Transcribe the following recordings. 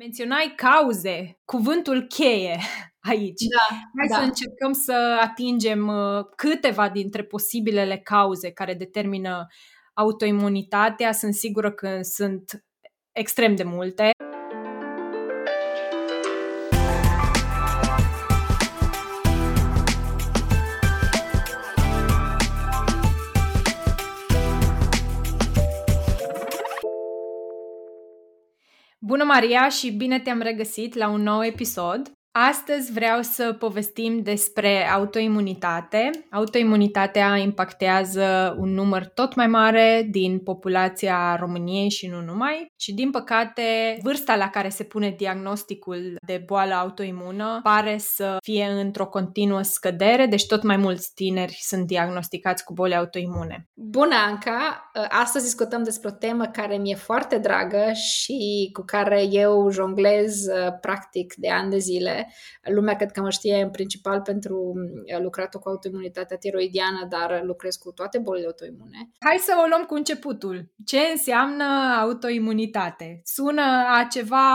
Menționai cauze, cuvântul cheie aici. Da, Hai da. să încercăm să atingem uh, câteva dintre posibilele cauze care determină autoimunitatea. Sunt sigură că sunt extrem de multe. Bună, Maria, și bine te-am regăsit la un nou episod. Astăzi vreau să povestim despre autoimunitate. Autoimunitatea impactează un număr tot mai mare din populația României și nu numai. Și din păcate, vârsta la care se pune diagnosticul de boală autoimună pare să fie într-o continuă scădere, deci tot mai mulți tineri sunt diagnosticați cu boli autoimune. Bună, Anca! Astăzi discutăm despre o temă care mi-e foarte dragă și cu care eu jonglez practic de ani de zile Lumea cred că mă știe în principal pentru uh, lucratul cu autoimunitatea tiroidiană, dar lucrez cu toate bolile autoimune. Hai să o luăm cu începutul. Ce înseamnă autoimunitate? Sună a ceva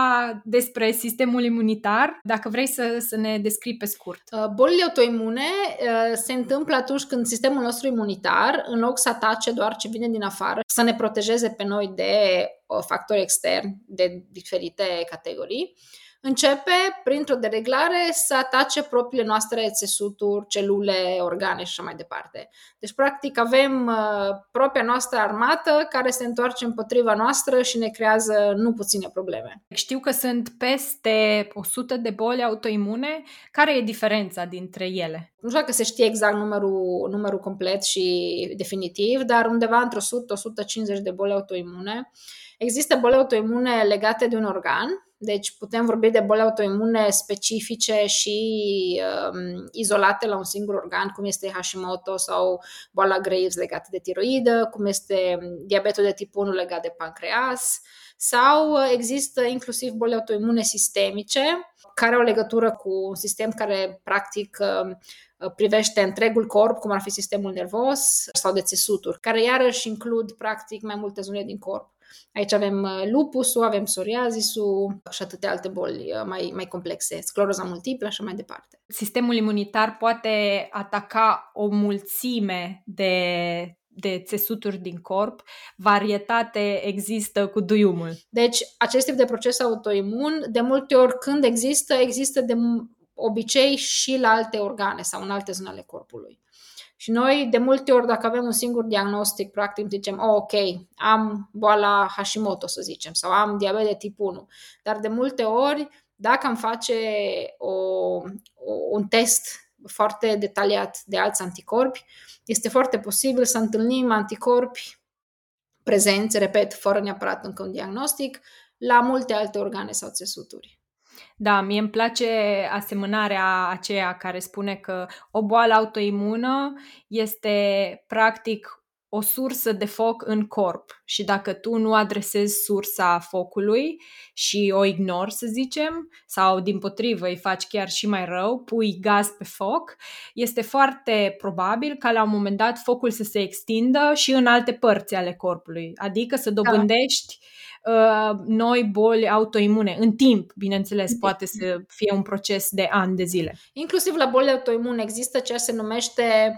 despre sistemul imunitar? Dacă vrei să, să ne descrii pe scurt. Uh, bolile autoimune uh, se întâmplă atunci când sistemul nostru imunitar, în loc să atace doar ce vine din afară, să ne protejeze pe noi de factori externi de diferite categorii, începe, printr-o dereglare, să atace propriile noastre țesuturi, celule, organe și așa mai departe. Deci, practic, avem uh, propria noastră armată care se întoarce împotriva noastră și ne creează nu puține probleme. Știu că sunt peste 100 de boli autoimune. Care e diferența dintre ele? Nu știu dacă se știe exact numărul, numărul complet și definitiv, dar undeva între 100-150 de boli autoimune. Există boli autoimune legate de un organ, deci putem vorbi de boli autoimune specifice și um, izolate la un singur organ, cum este Hashimoto sau boala Graves legată de tiroidă, cum este diabetul de tip 1 legat de pancreas, sau există inclusiv boli autoimune sistemice, care au legătură cu un sistem care practic um, privește întregul corp, cum ar fi sistemul nervos sau de țesuturi, care iarăși includ practic mai multe zone din corp. Aici avem uh, lupusul, avem psoriazisul și atâtea alte boli uh, mai, mai complexe, scleroza multiplă și mai departe. Sistemul imunitar poate ataca o mulțime de de țesuturi din corp, varietate există cu duiumul. Deci, acest tip de proces autoimun, de multe ori când există, există de obicei și la alte organe sau în alte zone ale corpului. Și noi, de multe ori, dacă avem un singur diagnostic, practic zicem, oh, ok, am boala Hashimoto, să zicem, sau am diabet de tip 1. Dar de multe ori, dacă am face o, o, un test foarte detaliat de alți anticorpi, este foarte posibil să întâlnim anticorpi prezenți, repet, fără neapărat încă un diagnostic, la multe alte organe sau țesuturi. Da, mie îmi place asemănarea aceea care spune că o boală autoimună este practic o sursă de foc în corp și dacă tu nu adresezi sursa focului și o ignori, să zicem, sau din potrivă îi faci chiar și mai rău, pui gaz pe foc, este foarte probabil ca la un moment dat focul să se extindă și în alte părți ale corpului, adică să da. dobândești da Uh, noi boli autoimune. În timp, bineînțeles, poate să fie un proces de ani de zile. Inclusiv la boli autoimune există ceea ce se numește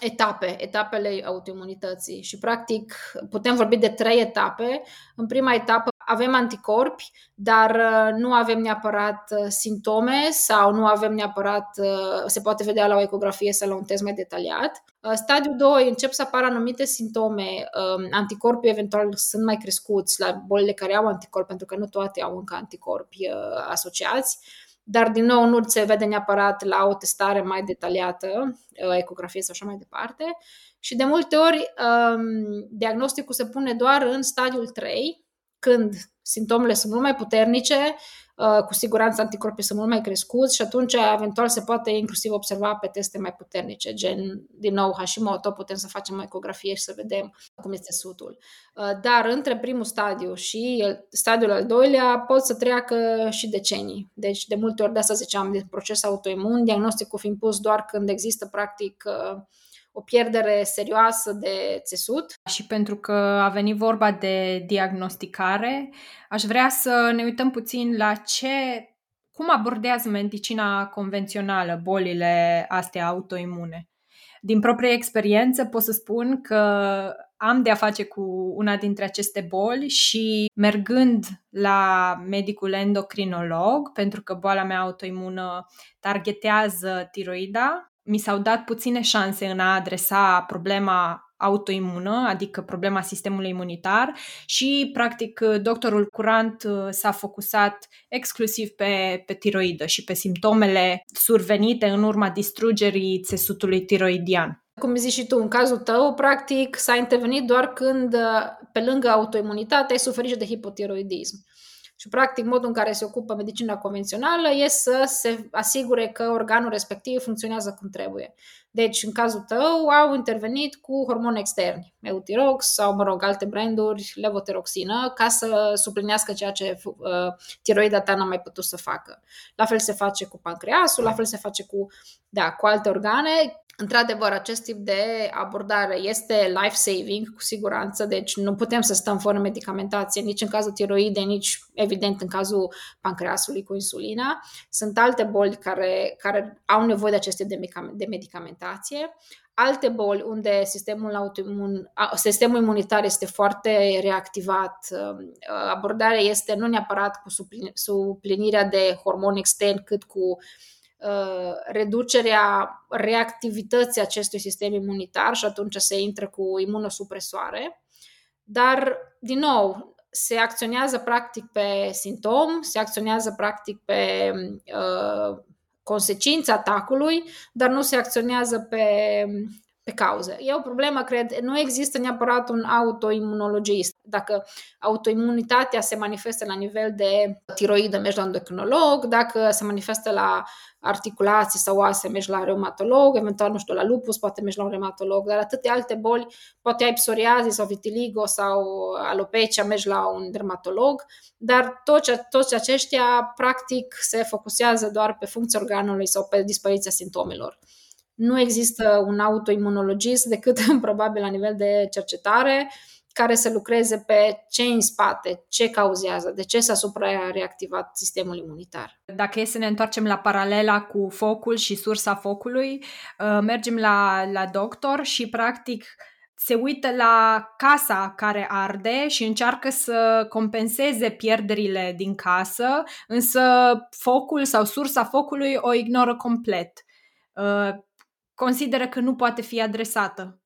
etape, etapele autoimunității și practic putem vorbi de trei etape. În prima etapă avem anticorpi, dar uh, nu avem neapărat uh, simptome sau nu avem neapărat, uh, se poate vedea la o ecografie sau la un test mai detaliat. Stadiul 2 încep să apară anumite simptome, um, anticorpii eventual sunt mai crescuți la bolile care au anticorpi, pentru că nu toate au încă anticorpi asociați dar din nou nu se vede neapărat la o testare mai detaliată, ecografie sau așa mai departe. Și de multe ori um, diagnosticul se pune doar în stadiul 3, când simptomele sunt mult mai puternice, uh, cu siguranță anticorpii sunt mult mai crescuți și atunci eventual se poate inclusiv observa pe teste mai puternice, gen din nou Hashimoto, putem să facem o ecografie și să vedem cum este sutul. Uh, dar între primul stadiu și stadiul al doilea pot să treacă și decenii. Deci de multe ori de asta ziceam de proces autoimun, diagnosticul fiind pus doar când există practic uh, o pierdere serioasă de țesut. Și pentru că a venit vorba de diagnosticare, aș vrea să ne uităm puțin la ce cum abordează medicina convențională bolile astea autoimune. Din proprie experiență pot să spun că am de a face cu una dintre aceste boli și mergând la medicul endocrinolog, pentru că boala mea autoimună targetează tiroida, mi s-au dat puține șanse în a adresa problema autoimună, adică problema sistemului imunitar și, practic, doctorul curant uh, s-a focusat exclusiv pe, pe tiroidă și pe simptomele survenite în urma distrugerii țesutului tiroidian. Cum zici și tu, în cazul tău, practic, s-a intervenit doar când, uh, pe lângă autoimunitate, ai suferit și de hipotiroidism. Și, practic, modul în care se ocupă medicina convențională e să se asigure că organul respectiv funcționează cum trebuie. Deci, în cazul tău, au intervenit cu hormoni externi, Eutirox sau, mă rog, alte branduri, levotiroxină, ca să suplinească ceea ce uh, tiroida ta n-a mai putut să facă. La fel se face cu pancreasul, la fel se face cu, da, cu alte organe. Într-adevăr, acest tip de abordare este life-saving, cu siguranță, deci nu putem să stăm fără medicamentație, nici în cazul tiroidei, nici, evident, în cazul pancreasului cu insulina. Sunt alte boli care, care au nevoie de aceste de medicamentație. Alte boli unde sistemul, autoimun, sistemul imunitar este foarte reactivat, um, abordarea este nu neapărat cu suplinirea de hormoni externi, cât cu uh, Uh, reducerea reactivității acestui sistem imunitar și atunci se intră cu imunosupresoare. Dar, din nou, se acționează practic pe simptom, se acționează practic pe uh, consecința atacului, dar nu se acționează pe, pe cauză. E o problemă, cred, nu există neapărat un autoimunologist. Dacă autoimunitatea se manifestă la nivel de tiroidă, mergi la endocrinolog, dacă se manifestă la articulații sau oase, mergi la reumatolog, eventual, nu știu, la lupus, poate mergi la un reumatolog, dar atâtea alte boli, poate ai psoriazi sau vitiligo sau alopecia, mergi la un dermatolog, dar toți, toți aceștia, practic, se focusează doar pe funcția organului sau pe dispariția simptomelor. Nu există un autoimunologist decât probabil la nivel de cercetare, care să lucreze pe ce în spate, ce cauzează, de ce s-a suprareactivat sistemul imunitar. Dacă e să ne întoarcem la paralela cu focul și sursa focului, uh, mergem la, la doctor și practic se uită la casa care arde și încearcă să compenseze pierderile din casă, însă focul sau sursa focului o ignoră complet. Uh, consideră că nu poate fi adresată.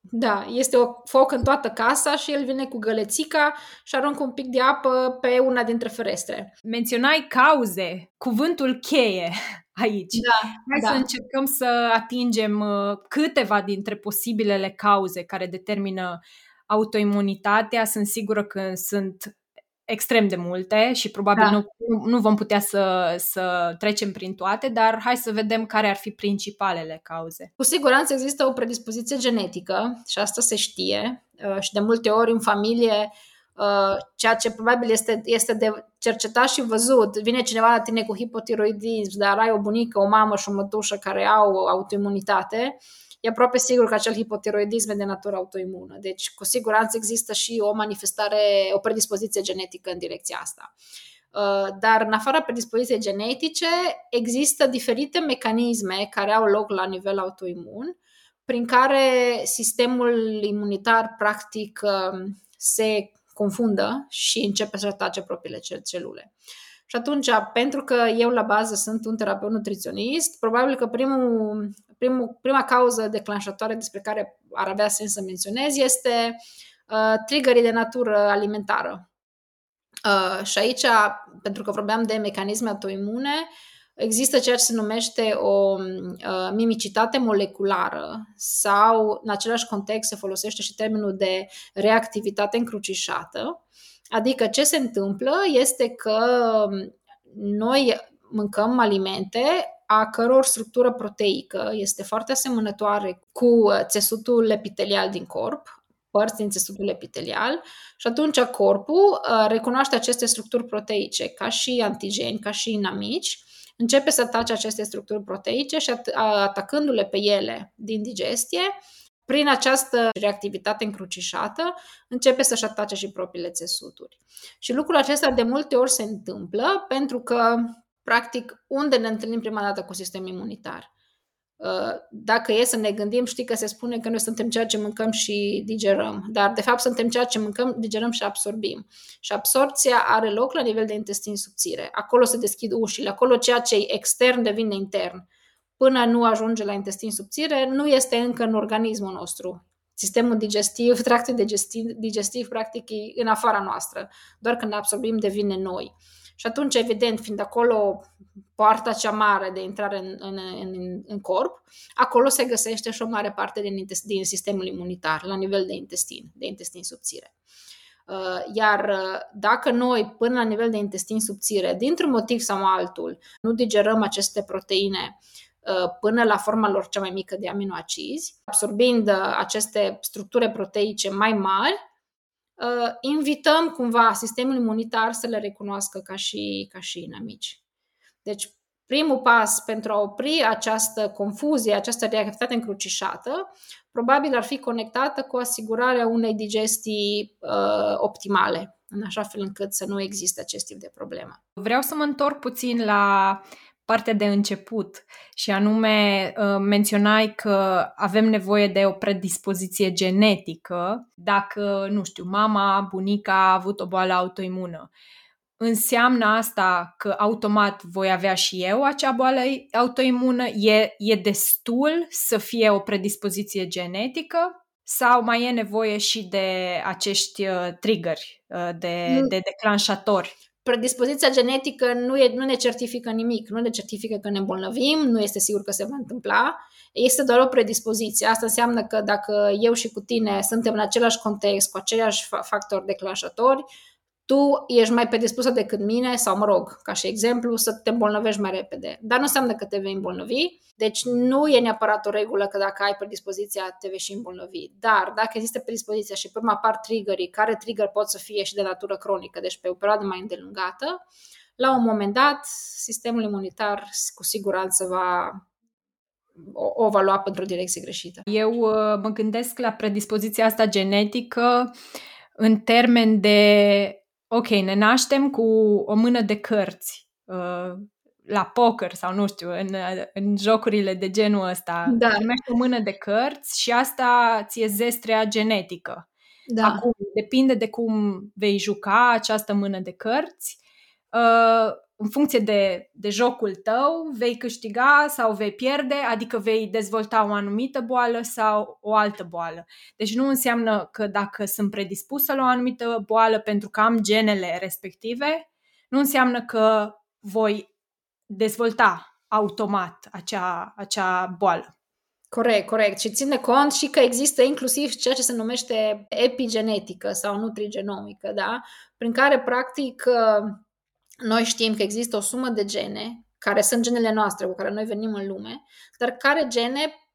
Da, este o foc în toată casa și el vine cu gălețica și aruncă un pic de apă pe una dintre ferestre. Menționai cauze, cuvântul cheie aici. Da, Hai da. să încercăm să atingem uh, câteva dintre posibilele cauze care determină autoimunitatea. Sunt sigură că sunt extrem de multe și probabil da. nu, nu vom putea să, să trecem prin toate, dar hai să vedem care ar fi principalele cauze. Cu siguranță există o predispoziție genetică și asta se știe uh, și de multe ori în familie uh, ceea ce probabil este, este de cercetat și văzut. Vine cineva la tine cu hipotiroidism, dar ai o bunică, o mamă și o mătușă care au autoimunitate e aproape sigur că acel hipotiroidism e de natură autoimună. Deci, cu siguranță există și o manifestare, o predispoziție genetică în direcția asta. Uh, dar în afara predispoziției genetice, există diferite mecanisme care au loc la nivel autoimun, prin care sistemul imunitar practic uh, se confundă și începe să atace propriile celule. Și atunci, pentru că eu la bază sunt un terapeut nutriționist, probabil că primul, primul, prima cauză declanșatoare despre care ar avea sens să menționez este uh, triggerii de natură alimentară. Uh, și aici, pentru că vorbeam de mecanisme autoimune, există ceea ce se numește o uh, mimicitate moleculară sau, în același context, se folosește și termenul de reactivitate încrucișată, Adică ce se întâmplă este că noi mâncăm alimente a căror structură proteică este foarte asemănătoare cu țesutul epitelial din corp, părți din țesutul epitelial și atunci corpul uh, recunoaște aceste structuri proteice ca și antigeni, ca și inamici, începe să atace aceste structuri proteice și atacându-le pe ele din digestie, prin această reactivitate încrucișată, începe să-și atace și propriile țesuturi. Și lucrul acesta de multe ori se întâmplă pentru că, practic, unde ne întâlnim prima dată cu sistemul imunitar? Uh, dacă e să ne gândim, știi că se spune că noi suntem ceea ce mâncăm și digerăm, dar de fapt suntem ceea ce mâncăm, digerăm și absorbim. Și absorpția are loc la nivel de intestin subțire. Acolo se deschid ușile, acolo ceea ce e extern devine intern. Până nu ajunge la intestin subțire, nu este încă în organismul nostru. Sistemul digestiv, tractul digestiv, digestiv practic e în afara noastră. Doar când absorbim devine noi. Și atunci, evident, fiind acolo poarta cea mare de intrare în, în, în, în corp, acolo se găsește și o mare parte din, din sistemul imunitar, la nivel de intestin, de intestin subțire. Uh, iar uh, dacă noi, până la nivel de intestin subțire, dintr-un motiv sau altul, nu digerăm aceste proteine uh, până la forma lor cea mai mică de aminoacizi, absorbind aceste structuri proteice mai mari, invităm cumva sistemul imunitar să le recunoască ca și, ca și inamici. Deci, primul pas pentru a opri această confuzie, această reactivitate încrucișată, probabil ar fi conectată cu asigurarea unei digestii uh, optimale, în așa fel încât să nu existe acest tip de problemă. Vreau să mă întorc puțin la partea de început și anume uh, menționai că avem nevoie de o predispoziție genetică dacă, nu știu, mama, bunica a avut o boală autoimună înseamnă asta că automat voi avea și eu acea boală autoimună? E, e destul să fie o predispoziție genetică? Sau mai e nevoie și de acești uh, triggeri, uh, de, de declanșatori? Predispoziția genetică nu, e, nu ne certifică nimic, nu ne certifică că ne îmbolnăvim, nu este sigur că se va întâmpla, este doar o predispoziție. Asta înseamnă că dacă eu și cu tine suntem în același context, cu aceiași factori declanșatori, tu ești mai predispusă decât mine, sau mă rog, ca și exemplu, să te îmbolnăvești mai repede. Dar nu înseamnă că te vei îmbolnăvi, deci nu e neapărat o regulă că dacă ai predispoziția te vei și îmbolnăvi. Dar dacă există predispoziția și pe urmă apar triggerii, care trigger pot să fie și de natură cronică, deci pe o perioadă mai îndelungată, la un moment dat, sistemul imunitar cu siguranță va o, o va lua pentru o direcție greșită. Eu uh, mă gândesc la predispoziția asta genetică în termen de ok, ne naștem cu o mână de cărți uh, la poker sau nu știu, în, în jocurile de genul ăsta. Da. Primești o mână de cărți și asta ți-e zestrea genetică. Da. Acum, depinde de cum vei juca această mână de cărți. Uh, în funcție de, de jocul tău, vei câștiga sau vei pierde, adică vei dezvolta o anumită boală sau o altă boală. Deci nu înseamnă că dacă sunt predispusă la o anumită boală pentru că am genele respective, nu înseamnă că voi dezvolta automat acea, acea boală. Corect, corect. Și ține cont și că există inclusiv ceea ce se numește epigenetică sau nutrigenomică, da? prin care, practic, noi știm că există o sumă de gene, care sunt genele noastre cu care noi venim în lume, dar care gene Uh,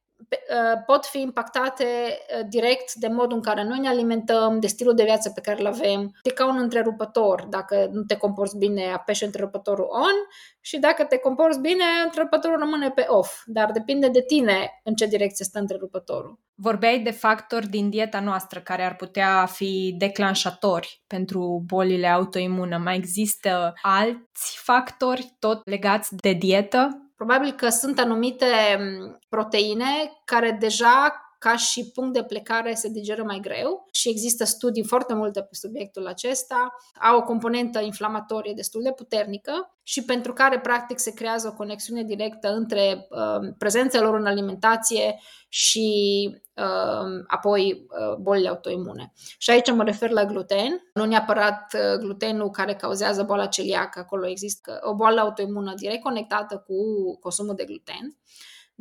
pot fi impactate uh, direct de modul în care noi ne alimentăm, de stilul de viață pe care îl avem. E ca un întrerupător. Dacă nu te comporți bine, apeși întrerupătorul on și dacă te comporți bine, întrerupătorul rămâne pe off. Dar depinde de tine în ce direcție stă întrerupătorul. Vorbeai de factori din dieta noastră care ar putea fi declanșatori pentru bolile autoimune. Mai există alți factori tot legați de dietă Probabil că sunt anumite mm, proteine care deja ca și punct de plecare se digeră mai greu și există studii foarte multe pe subiectul acesta, au o componentă inflamatorie destul de puternică și pentru care practic se creează o conexiune directă între uh, prezența lor în alimentație și uh, apoi uh, bolile autoimune. Și aici mă refer la gluten, nu neapărat uh, glutenul care cauzează boala celiacă, acolo există o boală autoimună direct conectată cu consumul de gluten.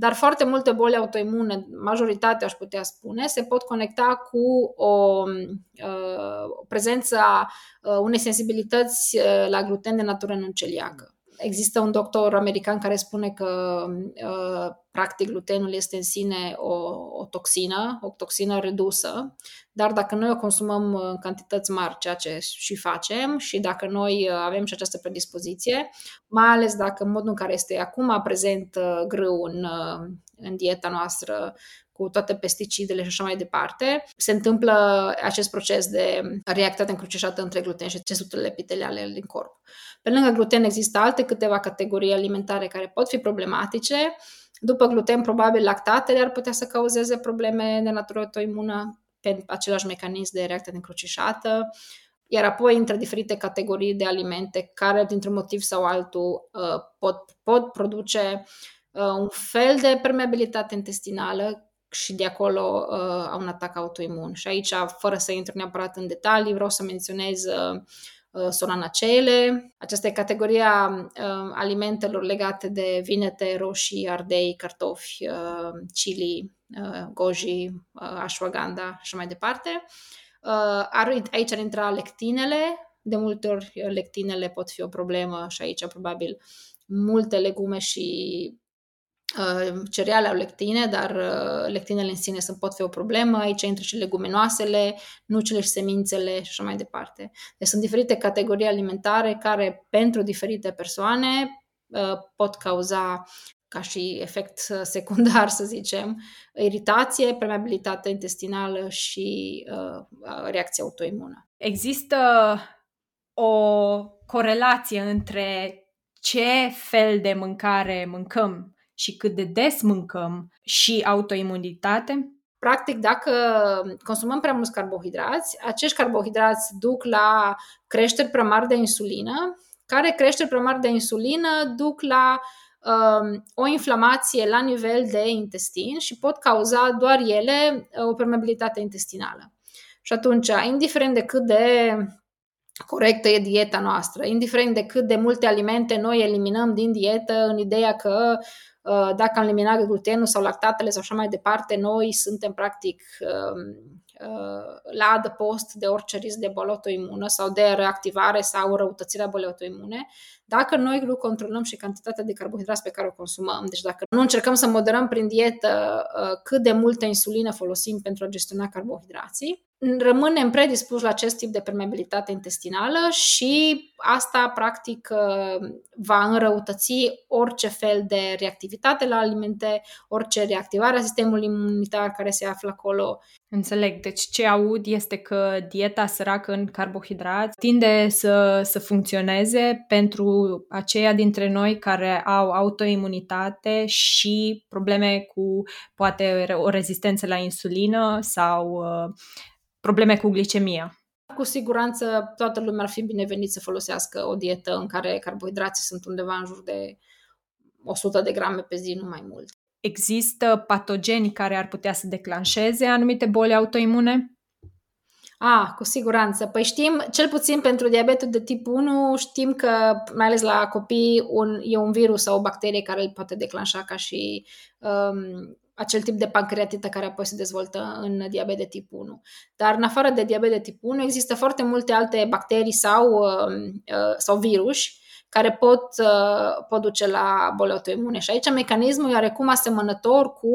Dar foarte multe boli autoimune, majoritatea aș putea spune, se pot conecta cu o uh, prezența uh, unei sensibilități uh, la gluten de natură non-celiacă. Există un doctor american care spune că, uh, practic, glutenul este în sine o, o toxină, o toxină redusă, dar dacă noi o consumăm în cantități mari, ceea ce și facem, și dacă noi uh, avem și această predispoziție, mai ales dacă în modul în care este acum prezent uh, grâu în, în dieta noastră, cu toate pesticidele și așa mai departe, se întâmplă acest proces de reactivitate încrucișată între gluten și țesutele epiteliale din corp. Pe lângă gluten există alte câteva categorii alimentare care pot fi problematice. După gluten, probabil lactatele ar putea să cauzeze probleme de natură autoimună pe același mecanism de reacție încrucișată, iar apoi intră diferite categorii de alimente care, dintr-un motiv sau altul, uh, pot, pot produce uh, un fel de permeabilitate intestinală și de acolo uh, au un atac autoimun. Și aici, fără să intru neapărat în detalii, vreau să menționez uh, uh solanacele. Aceasta e categoria uh, alimentelor legate de vinete, roșii, ardei, cartofi, uh, chili, uh, goji, uh, ashwagandha și așa mai departe. Uh, aici ar intra lectinele. De multe ori lectinele pot fi o problemă și aici probabil multe legume și Uh, cereale au lectine, dar uh, lectinele în sine sunt, pot fi o problemă. Aici intră și leguminoasele, nucele și semințele și așa mai departe. Deci sunt diferite categorii alimentare care pentru diferite persoane uh, pot cauza ca și efect secundar, să zicem, iritație, permeabilitate intestinală și uh, reacție autoimună. Există o corelație între ce fel de mâncare mâncăm și cât de des mâncăm și autoimunitate? Practic, dacă consumăm prea mulți carbohidrați, acești carbohidrați duc la creșteri prea mari de insulină, care creșteri prea mari de insulină duc la um, o inflamație la nivel de intestin și pot cauza doar ele uh, o permeabilitate intestinală. Și atunci, indiferent de cât de corectă e dieta noastră, indiferent de cât de multe alimente noi eliminăm din dietă în ideea că Uh, dacă am eliminat glutenul sau lactatele sau așa mai departe, noi suntem practic um, uh, la adăpost de orice risc de boală autoimună sau de reactivare sau răutățirea bolii autoimune, dacă noi nu controlăm și cantitatea de carbohidrați pe care o consumăm, deci dacă nu încercăm să moderăm prin dietă uh, cât de multă insulină folosim pentru a gestiona carbohidrații, rămânem predispuși la acest tip de permeabilitate intestinală și asta, practic, uh, va înrăutăți orice fel de reactivitate la alimente, orice reactivare a sistemului imunitar care se află acolo. Înțeleg. Deci ce aud este că dieta săracă în carbohidrați tinde să, să funcționeze pentru aceia dintre noi care au autoimunitate și probleme cu poate o rezistență la insulină sau uh, probleme cu glicemia. Cu siguranță toată lumea ar fi binevenit să folosească o dietă în care carbohidrații sunt undeva în jur de 100 de grame pe zi, nu mai mult. Există patogeni care ar putea să declanșeze anumite boli autoimune? Ah, cu siguranță. Păi știm, cel puțin pentru diabetul de tip 1, știm că, mai ales la copii, un, e un virus sau o bacterie care îl poate declanșa ca și um, acel tip de pancreatită care apoi se dezvoltă în diabet de tip 1. Dar în afară de diabet de tip 1 există foarte multe alte bacterii sau, um, uh, sau virus care pot, uh, pot duce la boli autoimune. Și aici mecanismul e oarecum asemănător cu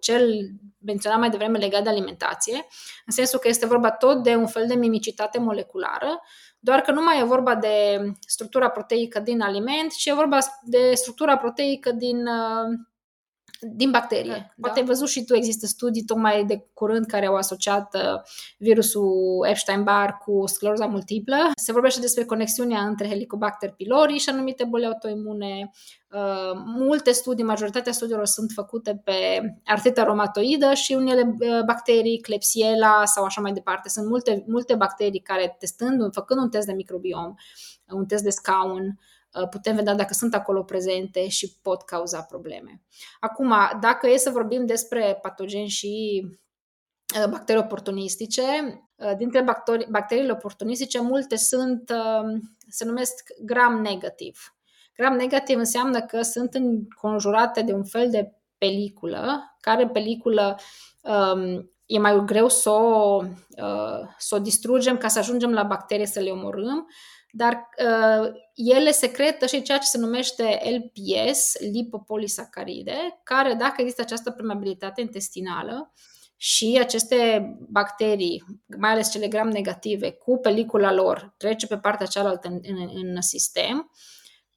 cel menționat mai devreme legat de alimentație, în sensul că este vorba tot de un fel de mimicitate moleculară, doar că nu mai e vorba de structura proteică din aliment, ci e vorba de structura proteică din uh, din bacterie. Da, Poate da. ai văzut și tu, există studii tocmai de curând care au asociat uh, virusul Epstein-Barr cu scleroza multiplă. Se vorbește despre conexiunea între Helicobacter pylori și anumite boli autoimune. Uh, multe studii, majoritatea studiilor sunt făcute pe artrita reumatoidă și unele uh, bacterii, Klebsiella sau așa mai departe. Sunt multe, multe bacterii care, testând, făcând un test de microbiom, un test de scaun, Uh, putem vedea dacă sunt acolo prezente și pot cauza probleme. Acum, dacă e să vorbim despre patogeni și uh, bacterii oportunistice, uh, dintre bacteriile oportunistice, multe sunt, se numesc gram negativ. Gram negativ înseamnă că sunt înconjurate de un fel de peliculă, care peliculă um, e mai greu să o, uh, să o distrugem ca să ajungem la bacterie să le omorâm, dar uh, ele secretă și ceea ce se numește LPS, lipopolisacaride, care, dacă există această permeabilitate intestinală și aceste bacterii, mai ales cele gram negative, cu pelicula lor, trece pe partea cealaltă în, în, în sistem,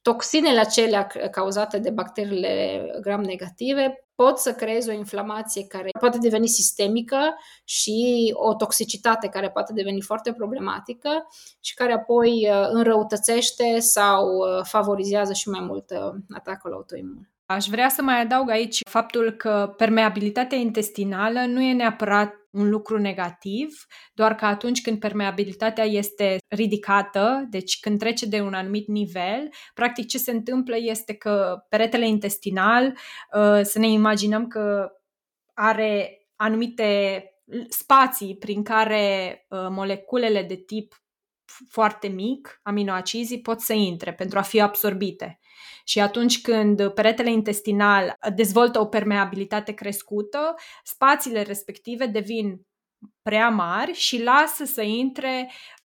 toxinele acelea cauzate de bacteriile gram negative pot să creeze o inflamație care poate deveni sistemică și o toxicitate care poate deveni foarte problematică și care apoi uh, înrăutățește sau uh, favorizează și mai mult uh, atacul autoimun. Aș vrea să mai adaug aici faptul că permeabilitatea intestinală nu e neapărat un lucru negativ, doar că atunci când permeabilitatea este ridicată, deci când trece de un anumit nivel, practic ce se întâmplă este că peretele intestinal, uh, să ne imaginăm că are anumite spații prin care uh, moleculele de tip foarte mic, aminoacizii, pot să intre pentru a fi absorbite. Și atunci când peretele intestinal dezvoltă o permeabilitate crescută, spațiile respective devin prea mari și lasă să intre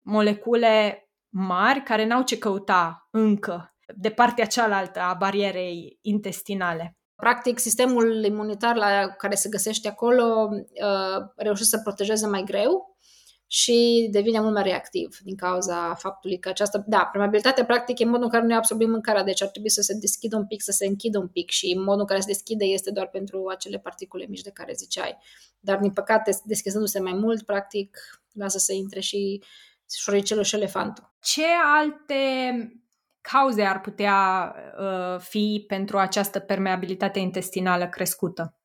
molecule mari care n-au ce căuta încă de partea cealaltă a barierei intestinale. Practic, sistemul imunitar la care se găsește acolo uh, reușește să protejeze mai greu și devine mult mai reactiv din cauza faptului că această, da, permeabilitatea practic e modul în care noi absorbim mâncarea, deci ar trebui să se deschidă un pic, să se închidă un pic și modul în care se deschide este doar pentru acele particule mici de care ziceai. Dar, din păcate, deschizându-se mai mult, practic, lasă să intre și șoricelul și elefantul. Ce alte cauze ar putea uh, fi pentru această permeabilitate intestinală crescută?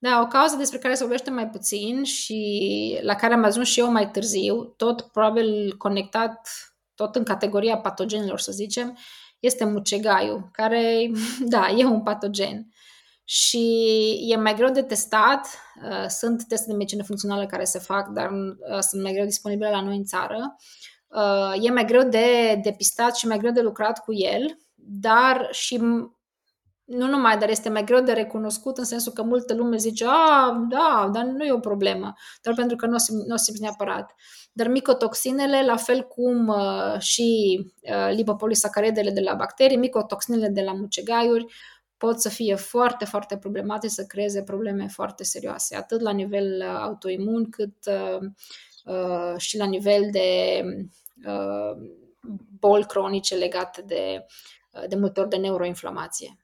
Da, o cauză despre care se vorbește mai puțin și la care am ajuns și eu mai târziu, tot probabil conectat, tot în categoria patogenilor, să zicem, este mucegaiul, care, da, e un patogen. Și e mai greu de testat, uh, sunt teste de medicină funcțională care se fac, dar uh, sunt mai greu disponibile la noi în țară. Uh, e mai greu de depistat și mai greu de lucrat cu el, dar și nu numai, dar este mai greu de recunoscut în sensul că multă lume zice, a, da, dar nu e o problemă, doar pentru că nu o, simți, nu o simți neapărat. Dar micotoxinele, la fel cum uh, și uh, lipopolisacaridele de la bacterii, micotoxinele de la mucegaiuri, pot să fie foarte, foarte problematice, să creeze probleme foarte serioase, atât la nivel uh, autoimun, cât uh, uh, și la nivel de uh, boli cronice legate de, uh, de multe ori de neuroinflamație.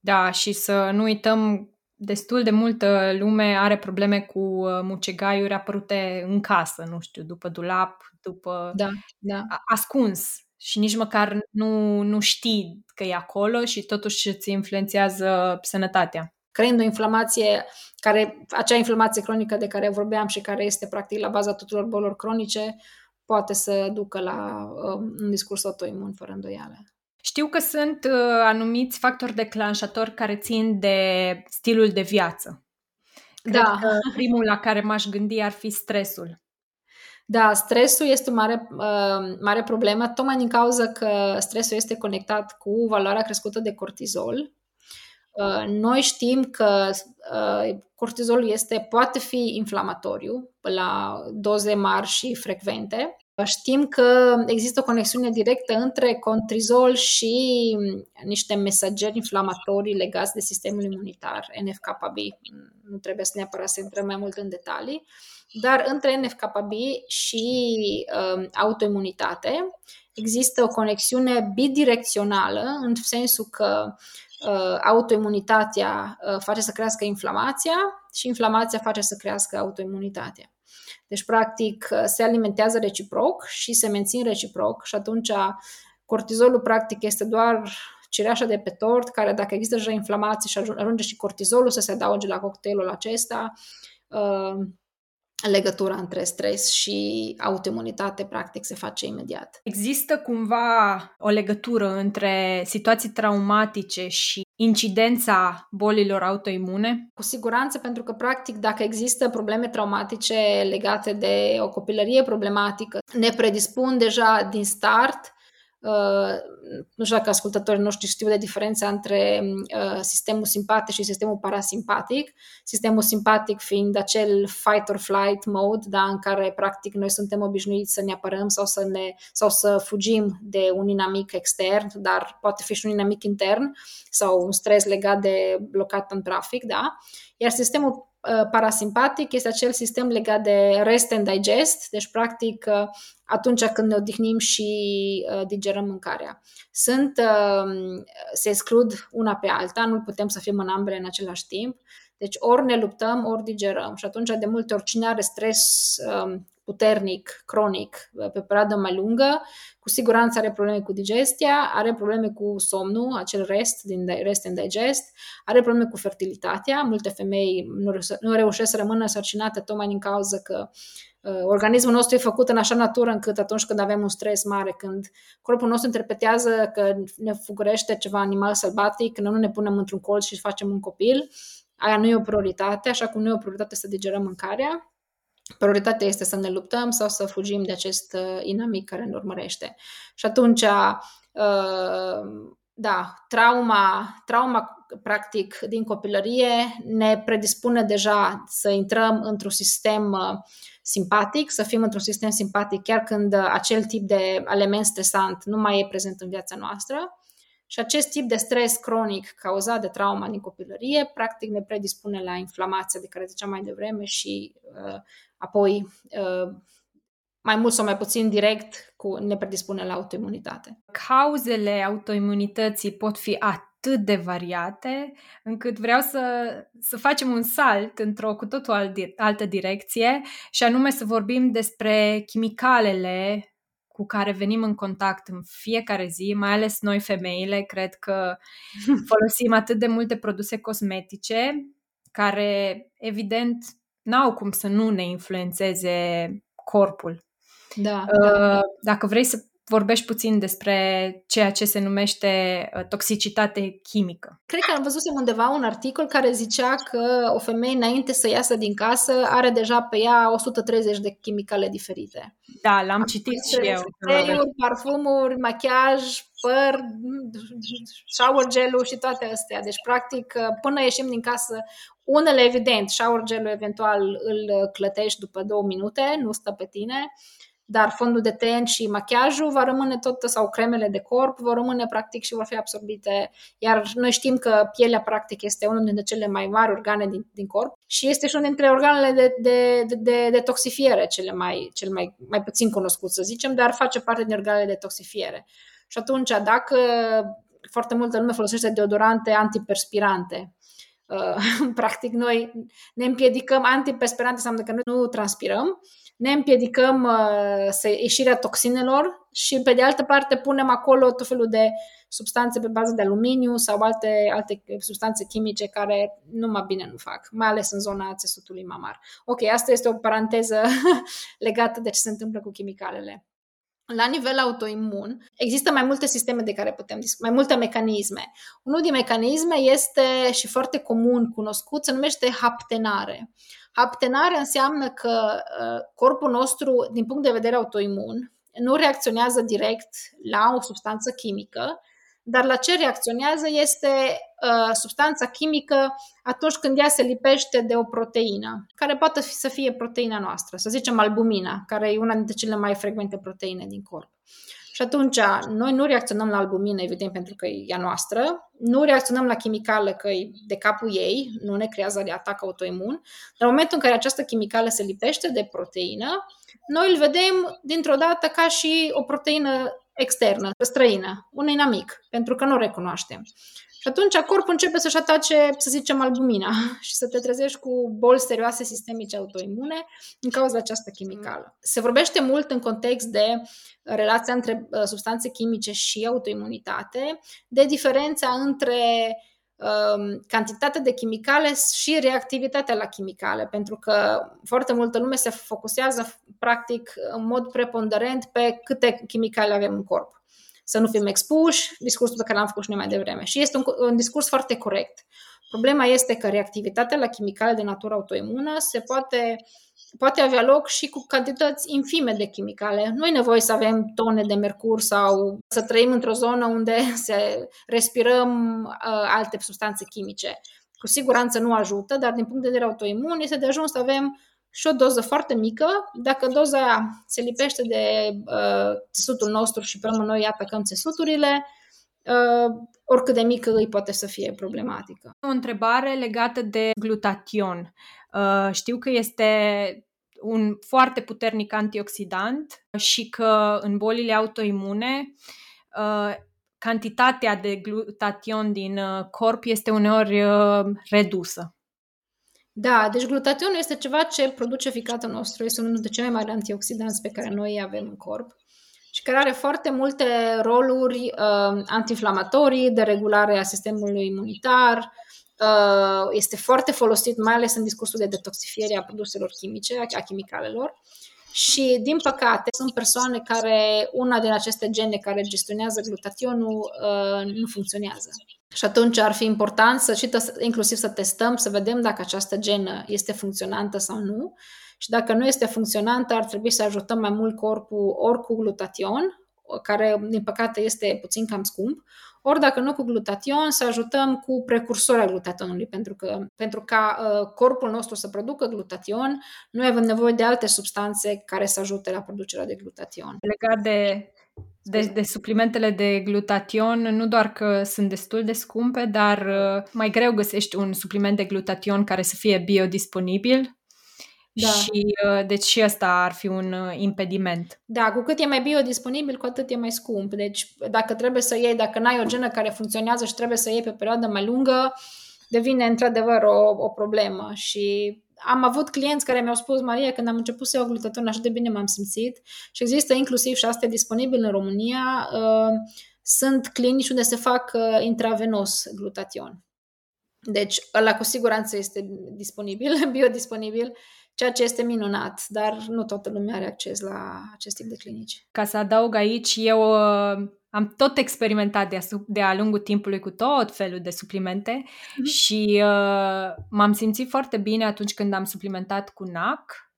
Da, și să nu uităm, destul de multă lume are probleme cu uh, mucegaiuri apărute în casă, nu știu, după dulap, după da, da. ascuns și nici măcar nu, nu știi că e acolo și totuși îți influențează sănătatea. Creând o inflamație, care, acea inflamație cronică de care vorbeam și care este practic la baza tuturor bolilor cronice, poate să ducă la um, un discurs autoimun, fără îndoială. Știu că sunt uh, anumiți factori declanșatori care țin de stilul de viață. Cred da. că primul la care m-aș gândi ar fi stresul. Da, stresul este o mare, uh, mare problemă, tocmai din cauza că stresul este conectat cu valoarea crescută de cortizol. Uh, noi știm că uh, cortizolul este, poate fi inflamatoriu la doze mari și frecvente Știm că există o conexiune directă între contrizol și niște mesageri inflamatorii legați de sistemul imunitar, NFKB. Nu trebuie să neapărat să intrăm mai mult în detalii, dar între NFKB și uh, autoimunitate există o conexiune bidirecțională, în sensul că uh, autoimunitatea uh, face să crească inflamația și inflamația face să crească autoimunitatea. Deci, practic, se alimentează reciproc și se mențin reciproc și atunci cortizolul, practic, este doar cireașa de pe tort, care dacă există deja inflamație și ajunge și cortizolul să se adauge la cocktailul acesta, uh, legătura între stres și autoimunitate practic se face imediat. Există cumva o legătură între situații traumatice și incidența bolilor autoimune? Cu siguranță, pentru că practic dacă există probleme traumatice legate de o copilărie problematică, ne predispun deja din start Uh, nu știu dacă ascultătorii noștri știu de diferența între uh, sistemul simpatic și sistemul parasimpatic. Sistemul simpatic fiind acel fight or flight mode, da, în care practic noi suntem obișnuiți să ne apărăm sau să, ne, sau să fugim de un inamic extern, dar poate fi și un inamic intern sau un stres legat de blocat în trafic, da? Iar sistemul Uh, parasimpatic este acel sistem legat de rest and digest, deci practic uh, atunci când ne odihnim și uh, digerăm mâncarea. Sunt, se exclud una pe alta, nu putem să fim în ambele în același timp, deci ori ne luptăm, ori digerăm și atunci de multe ori cine are stres um, puternic, cronic, pe perioadă mai lungă, cu siguranță are probleme cu digestia, are probleme cu somnul, acel rest din rest and digest, are probleme cu fertilitatea. Multe femei nu, nu reușesc să rămână sărcinate tocmai din cauza că uh, organismul nostru e făcut în așa natură încât atunci când avem un stres mare, când corpul nostru interpretează că ne fugărește ceva animal sălbatic, când nu ne punem într-un colț și facem un copil, aia nu e o prioritate, așa cum nu e o prioritate să digerăm mâncarea. Prioritatea este să ne luptăm sau să fugim de acest uh, inamic care ne urmărește. Și atunci, uh, da, trauma, trauma practic din copilărie ne predispune deja să intrăm într-un sistem uh, simpatic, să fim într-un sistem simpatic chiar când acel tip de element stresant nu mai e prezent în viața noastră. Și acest tip de stres cronic cauzat de trauma din copilărie, practic ne predispune la inflamația de care ziceam mai devreme și uh, apoi uh, mai mult sau mai puțin direct cu, ne predispune la autoimunitate. Cauzele autoimunității pot fi atât de variate încât vreau să, să facem un salt într-o cu totul altă direcție și anume să vorbim despre chimicalele cu care venim în contact în fiecare zi, mai ales noi femeile, cred că folosim atât de multe produse cosmetice care, evident, n-au cum să nu ne influențeze corpul. Da, uh, da. Dacă vrei să vorbești puțin despre ceea ce se numește uh, toxicitate chimică. Cred că am văzut undeva un articol care zicea că o femeie înainte să iasă din casă are deja pe ea 130 de chimicale diferite. Da, l-am citit și eu. Spray-uri, parfumuri, machiaj, păr, shower gel și toate astea. Deci, practic, până ieșim din casă, unele evident, shower gel eventual îl clătești după două minute, nu stă pe tine dar fondul de ten și machiajul va rămâne tot, sau cremele de corp vor rămâne practic și vor fi absorbite, iar noi știm că pielea practic este unul dintre cele mai mari organe din, din corp și este și unul dintre organele de, de, de, de detoxifiere cele mai, cel mai, mai puțin cunoscut, să zicem, dar face parte din organele de detoxifiere. Și atunci, dacă foarte multă lume folosește deodorante antiperspirante, Uh, practic, noi ne împiedicăm, antiperspirante înseamnă că noi nu transpirăm, ne împiedicăm uh, să ieșirea toxinelor și pe de altă parte punem acolo tot felul de substanțe pe bază de aluminiu sau alte, alte substanțe chimice care numai bine nu fac, mai ales în zona țesutului mamar. Ok, asta este o paranteză legată de ce se întâmplă cu chimicalele. La nivel autoimun, există mai multe sisteme de care putem discuta, mai multe mecanisme. Unul din mecanisme este și foarte comun cunoscut, se numește haptenare. Abtenare înseamnă că uh, corpul nostru, din punct de vedere autoimun, nu reacționează direct la o substanță chimică, dar la ce reacționează este uh, substanța chimică atunci când ea se lipește de o proteină, care poate fi, să fie proteina noastră, să zicem albumina, care e una dintre cele mai frecvente proteine din corp. Și atunci, noi nu reacționăm la albumină, evident, pentru că e a noastră, nu reacționăm la chimicală, că e de capul ei, nu ne creează de atac autoimun, dar în momentul în care această chimicală se lipește de proteină, noi îl vedem dintr-o dată ca și o proteină externă, străină, un inamic, pentru că nu o recunoaștem. Și atunci corpul începe să-și atace, să zicem, albumina și să te trezești cu boli serioase sistemice autoimune în cauza această chimicală. Se vorbește mult în context de relația între uh, substanțe chimice și autoimunitate, de diferența între um, cantitatea de chimicale și reactivitatea la chimicale, pentru că foarte multă lume se focusează practic în mod preponderent pe câte chimicale avem în corp să nu fim expuși, discursul pe care l-am făcut și noi mai devreme. Și este un, un discurs foarte corect. Problema este că reactivitatea la chimicale de natură autoimună se poate poate avea loc și cu cantități infime de chimicale. Nu e nevoie să avem tone de mercur sau să trăim într-o zonă unde se respirăm uh, alte substanțe chimice. Cu siguranță nu ajută, dar din punct de vedere autoimun este de ajuns să avem și o doză foarte mică. Dacă doza aia se lipește de uh, țesutul nostru și pe urmă noi atacăm țesuturile, uh, oricât de mică îi poate să fie problematică. O întrebare legată de glutation. Uh, știu că este un foarte puternic antioxidant și că în bolile autoimune uh, cantitatea de glutation din uh, corp este uneori redusă. Da, deci glutationul este ceva ce produce ficatul nostru, este unul dintre cei mai mari antioxidanți pe care noi îi avem în corp și care are foarte multe roluri uh, antiinflamatorii, de regulare a sistemului imunitar, uh, este foarte folosit mai ales în discursul de detoxifiere a produselor chimice, a chimicalelor. Și, din păcate, sunt persoane care una din aceste gene care gestionează glutationul uh, nu funcționează. Și atunci ar fi important să și inclusiv să testăm, să vedem dacă această genă este funcționantă sau nu. Și dacă nu este funcționantă, ar trebui să ajutăm mai mult corpul ori cu glutation, care, din păcate, este puțin cam scump, ori dacă nu cu glutation, să ajutăm cu precursoria glutationului, pentru că pentru ca uh, corpul nostru să producă glutation, noi avem nevoie de alte substanțe care să ajute la producerea de glutation. Legat de de, de suplimentele de glutation, nu doar că sunt destul de scumpe, dar uh, mai greu găsești un supliment de glutation care să fie biodisponibil. Da. Și uh, deci și asta ar fi un uh, impediment. Da, cu cât e mai biodisponibil, cu atât e mai scump. Deci dacă trebuie să iei, dacă n-ai o genă care funcționează și trebuie să iei pe o perioadă mai lungă, devine într-adevăr o, o problemă și am avut clienți care mi-au spus, Maria, când am început să iau glutaton, așa de bine m-am simțit și există inclusiv și asta disponibil în România, uh, sunt clinici unde se fac uh, intravenos glutation. Deci, ăla cu siguranță este disponibil, biodisponibil, ceea ce este minunat, dar nu toată lumea are acces la acest tip de clinici. Ca să adaug aici, eu uh, am tot experimentat de-a, de-a lungul timpului cu tot felul de suplimente mm-hmm. și uh, m-am simțit foarte bine atunci când am suplimentat cu NAC,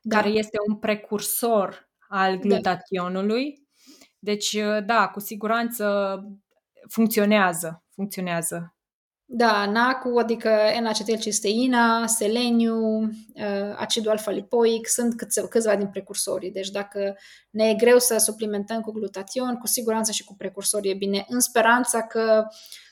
da. care este un precursor al da. glutationului. Da. Deci, uh, da, cu siguranță funcționează, funcționează. Da, NAC-ul, adică N-acetilcisteina, seleniu, uh, acidul alfa-lipoic, sunt câțiva din precursorii. Deci dacă ne e greu să suplimentăm cu glutation, cu siguranță și cu precursori e bine, în speranța că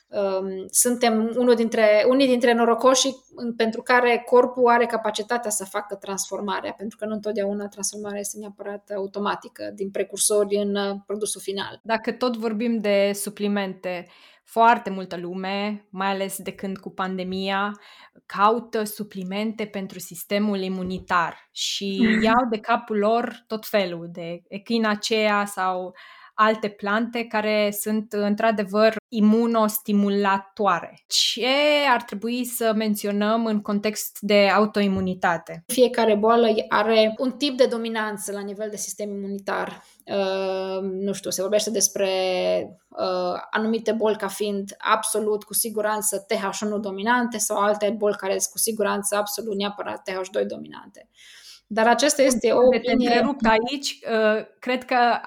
um, suntem unul dintre, unii dintre norocoșii pentru care corpul are capacitatea să facă transformarea, pentru că nu întotdeauna transformarea este neapărat automatică din precursori în uh, produsul final. Dacă tot vorbim de suplimente, foarte multă lume, mai ales de când cu pandemia, caută suplimente pentru sistemul imunitar și mm. iau de capul lor tot felul de echinacea sau alte plante care sunt într-adevăr imunostimulatoare. Ce ar trebui să menționăm în context de autoimunitate? Fiecare boală are un tip de dominanță la nivel de sistem imunitar. Uh, nu știu, se vorbește despre uh, anumite boli ca fiind absolut cu siguranță TH1 dominante sau alte boli care sunt cu siguranță absolut neapărat TH2 dominante. Dar acesta este o opinie... întrerupt aici, uh, cred că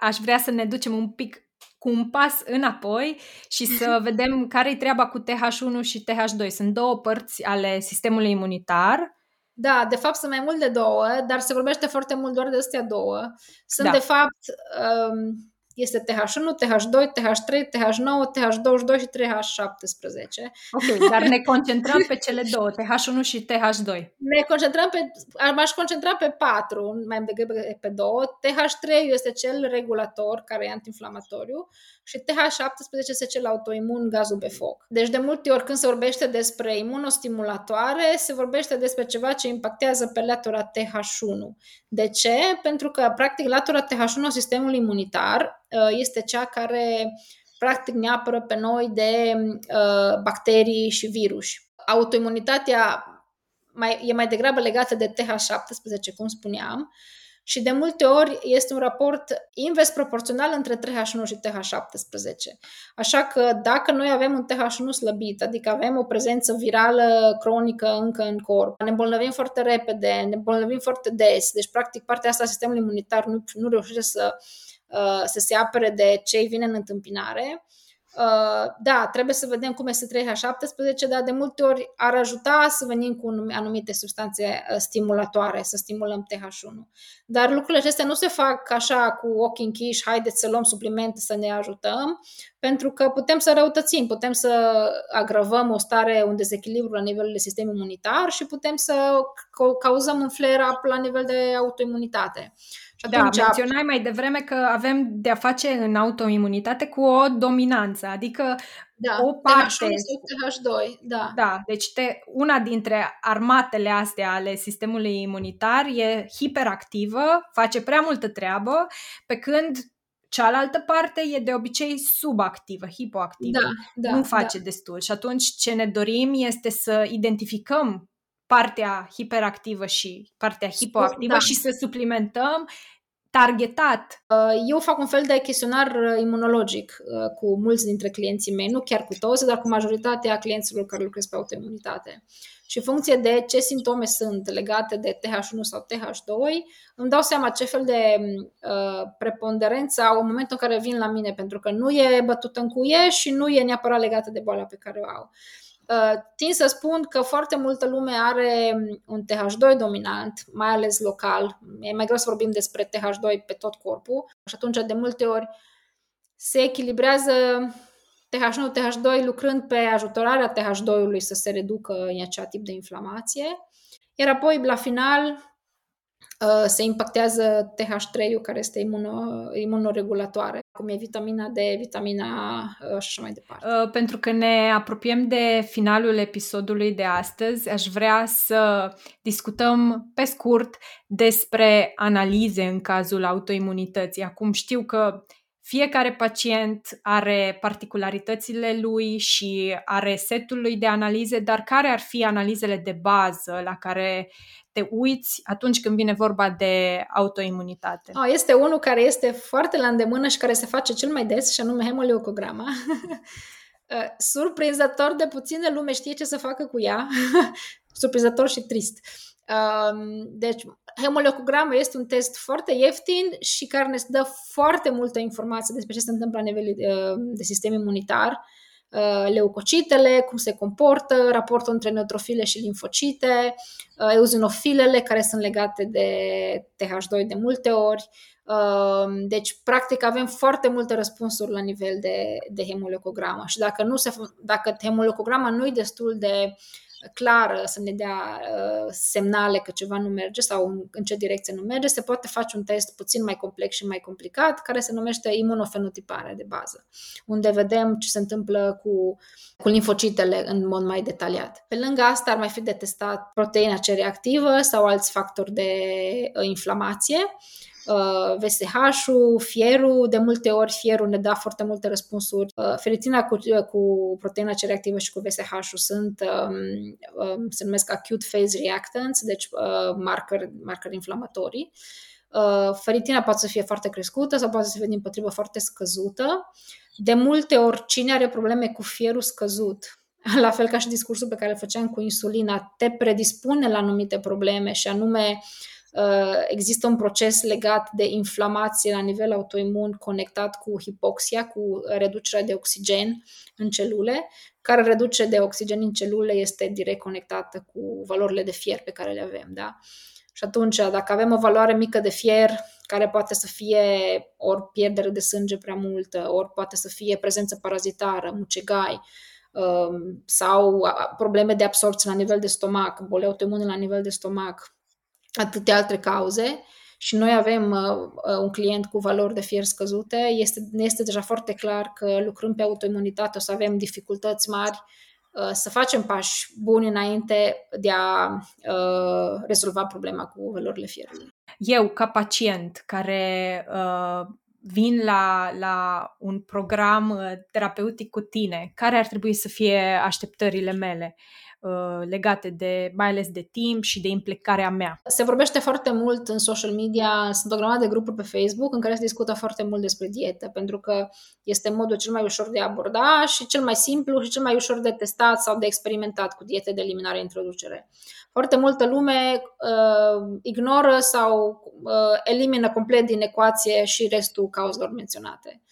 aș vrea să ne ducem un pic cu un pas înapoi și să vedem care-i treaba cu TH1 și TH2. Sunt două părți ale sistemului imunitar. Da, de fapt sunt mai mult de două, dar se vorbește foarte mult doar de astea două. Sunt da. de fapt um, este TH1, TH2, TH3, TH9, TH22 și TH17. Ok, dar ne concentrăm pe cele două, TH1 și TH2. Ne concentrăm pe, m-aș concentra pe patru, mai degrabă pe două. TH3 este cel regulator, care e antiinflamatoriu, și TH17 este cel autoimun, gazul pe foc. Deci de multe ori când se vorbește despre imunostimulatoare, se vorbește despre ceva ce impactează pe latura TH1. De ce? Pentru că, practic, latura TH1 a sistemului imunitar uh, este cea care practic ne apără pe noi de uh, bacterii și virus. Autoimunitatea mai, e mai degrabă legată de TH17, cum spuneam, și de multe ori este un raport invers proporțional între TH1 și TH17. Așa că dacă noi avem un TH1 slăbit, adică avem o prezență virală cronică încă în corp, ne îmbolnăvim foarte repede, ne îmbolnăvim foarte des, deci practic partea asta a sistemului imunitar nu, nu reușește să, uh, să se apere de ce vine în întâmpinare, Uh, da, trebuie să vedem cum este 3H17, dar de multe ori ar ajuta să venim cu anumite substanțe uh, stimulatoare, să stimulăm TH1. Dar lucrurile acestea nu se fac așa cu ochii închiși, haideți să luăm suplimente să ne ajutăm, pentru că putem să răutățim, putem să agravăm o stare, un dezechilibru la nivelul de sistem imunitar și putem să cauzăm un flare-up la nivel de autoimunitate. Și da, menționai mai devreme că avem de-a face în autoimunitate cu o dominanță, adică da, o parte... TH2, da. Da, deci te, una dintre armatele astea ale sistemului imunitar e hiperactivă, face prea multă treabă, pe când cealaltă parte e de obicei subactivă, hipoactivă. Da, da, nu face da. destul. Și atunci ce ne dorim este să identificăm partea hiperactivă și partea hipoactivă da. și să suplimentăm targetat. Uh, eu fac un fel de chestionar uh, imunologic uh, cu mulți dintre clienții mei, nu chiar cu toți, dar cu majoritatea clienților care lucrează pe autoimunitate. Și în funcție de ce simptome sunt legate de TH1 sau TH2, îmi dau seama ce fel de uh, preponderență au în momentul în care vin la mine, pentru că nu e bătută în cuie și nu e neapărat legată de boala pe care o au. Uh, tind să spun că foarte multă lume are un TH2 dominant, mai ales local. E mai greu să vorbim despre TH2 pe tot corpul și atunci de multe ori se echilibrează TH1, TH2 lucrând pe ajutorarea TH2-ului să se reducă în acea tip de inflamație. Iar apoi, la final, Uh, se impactează TH3-ul, care este imuno, imunoregulatoare, cum e vitamina D, vitamina A uh, și așa mai departe. Uh, pentru că ne apropiem de finalul episodului de astăzi, aș vrea să discutăm pe scurt despre analize în cazul autoimunității. Acum știu că fiecare pacient are particularitățile lui și are setul lui de analize, dar care ar fi analizele de bază la care te uiți atunci când vine vorba de autoimunitate? Oh, este unul care este foarte la îndemână și care se face cel mai des și anume hemoleucograma. Uh, surprinzător de puține lume știe ce să facă cu ea. Surprinzător și trist. Um, deci, hemoleucograma este un test foarte ieftin și care ne dă foarte multă informație despre ce se întâmplă la nivel uh, de sistem imunitar Uh, leucocitele, cum se comportă, raportul între neutrofile și linfocite, uh, eozinofilele care sunt legate de TH2 de multe ori. Uh, deci, practic, avem foarte multe răspunsuri la nivel de, de hemoleucogramă și dacă, nu se, dacă hemoleucograma nu e destul de uh, clară să ne dea uh, semnale că ceva nu merge sau în, în ce direcție nu merge, se poate face un test puțin mai complex și mai complicat, care se numește imunofenotipare de bază, unde vedem ce se întâmplă cu, cu linfocitele în mod mai detaliat. Pe lângă asta ar mai fi de testat proteina C reactivă sau alți factori de uh, inflamație Uh, VSH-ul, fierul, de multe ori fierul ne dă foarte multe răspunsuri. Uh, feritina cu, uh, cu proteina C reactivă și cu VSH-ul sunt, um, um, se numesc acute phase reactants, deci marker, marker inflamatorii. Feritina poate să fie foarte crescută sau poate să fie din potrivă foarte scăzută. De multe ori, cine are probleme cu fierul scăzut, la fel ca și discursul pe care îl făceam cu insulina, te predispune la anumite probleme și anume Uh, există un proces legat de inflamație la nivel autoimun conectat cu hipoxia, cu reducerea de oxigen în celule, care reduce de oxigen în celule este direct conectată cu valorile de fier pe care le avem. Da? Și atunci, dacă avem o valoare mică de fier, care poate să fie ori pierdere de sânge prea multă, ori poate să fie prezență parazitară, mucegai, um, sau probleme de absorție la nivel de stomac, boli autoimune la nivel de stomac, atâtea alte cauze și noi avem uh, uh, un client cu valori de fier scăzute, este, ne este deja foarte clar că lucrând pe autoimunitate o să avem dificultăți mari uh, să facem pași buni înainte de a uh, rezolva problema cu valorile fierului. Eu, ca pacient care uh, vin la, la un program uh, terapeutic cu tine, care ar trebui să fie așteptările mele? uh, legate de, mai ales de timp și de implicarea mea. Se vorbește foarte mult în social media, sunt o grămadă de grupuri pe Facebook în care se discută foarte mult despre dietă, pentru că este modul cel mai ușor de a aborda și cel mai simplu și cel mai ușor de testat sau de experimentat cu diete de eliminare introducere. Foarte multă lume uh, ignoră sau uh, elimină complet din ecuație și restul cauzelor menționate.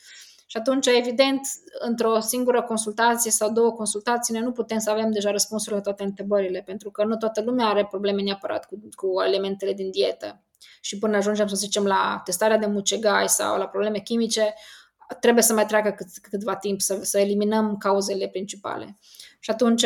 Și atunci, evident, într-o singură consultație sau două consultații, noi nu putem să avem deja răspunsurile la toate întrebările, pentru că nu toată lumea are probleme neapărat cu, cu elementele din dietă. Și până ajungem, să zicem, la testarea de mucegai sau la probleme chimice, trebuie să mai treacă cât, câtva timp să, să eliminăm cauzele principale. Și atunci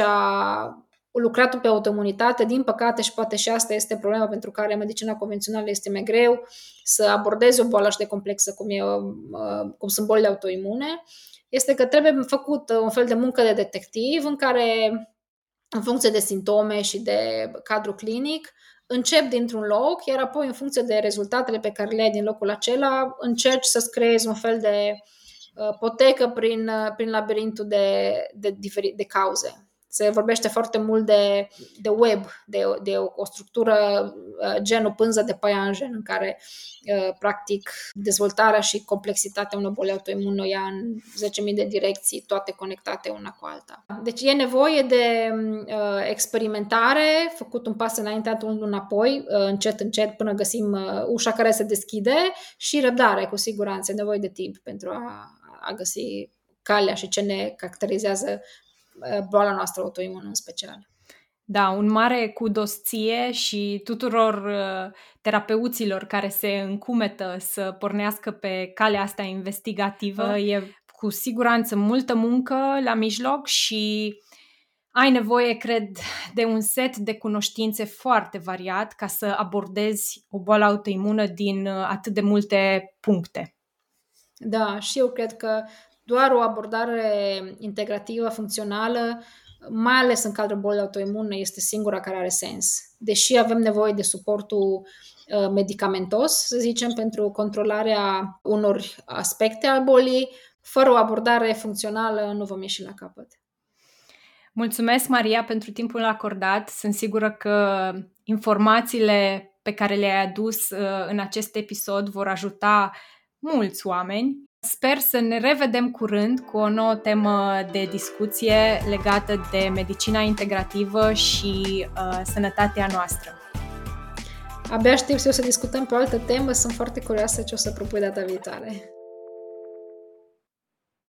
lucratul pe autoimunitate, din păcate și poate și asta este problema pentru care medicina convențională este mai greu să abordeze o boală așa de complexă cum, e, uh, cum sunt bolile autoimune, este că trebuie făcut un fel de muncă de detectiv în care, în funcție de simptome și de cadru clinic, încep dintr-un loc, iar apoi, în funcție de rezultatele pe care le ai din locul acela, încerci să-ți creezi un fel de uh, potecă prin, uh, prin labirintul de, de, de, de cauze se vorbește foarte mult de, de web, de, de o, o structură uh, gen o pânză de paianjen în care uh, practic dezvoltarea și complexitatea unei boli autoimune ia în 10.000 de direcții, toate conectate una cu alta. Deci e nevoie de uh, experimentare, făcut un pas înainte, unul înapoi, uh, încet, încet, până găsim uh, ușa care se deschide și răbdare, cu siguranță, e nevoie de timp pentru a, a găsi calea și ce ne caracterizează Uh, boala noastră autoimună în special. Da, un mare kudos ție și tuturor uh, terapeuților care se încumetă să pornească pe calea asta investigativă. Oh. E cu siguranță multă muncă la mijloc și ai nevoie, cred, de un set de cunoștințe foarte variat ca să abordezi o boală autoimună din uh, atât de multe puncte. Da, și eu cred că doar o abordare integrativă, funcțională, mai ales în cadrul bolii autoimune, este singura care are sens. Deși avem nevoie de suportul uh, medicamentos, să zicem, pentru controlarea unor aspecte al bolii, fără o abordare funcțională nu vom ieși la capăt. Mulțumesc, Maria, pentru timpul acordat. Sunt sigură că informațiile pe care le-ai adus uh, în acest episod vor ajuta mulți oameni Sper să ne revedem curând cu o nouă temă de discuție legată de medicina integrativă și uh, sănătatea noastră. Abia știu să discutăm pe o altă temă, sunt foarte curioasă ce o să propui data viitoare.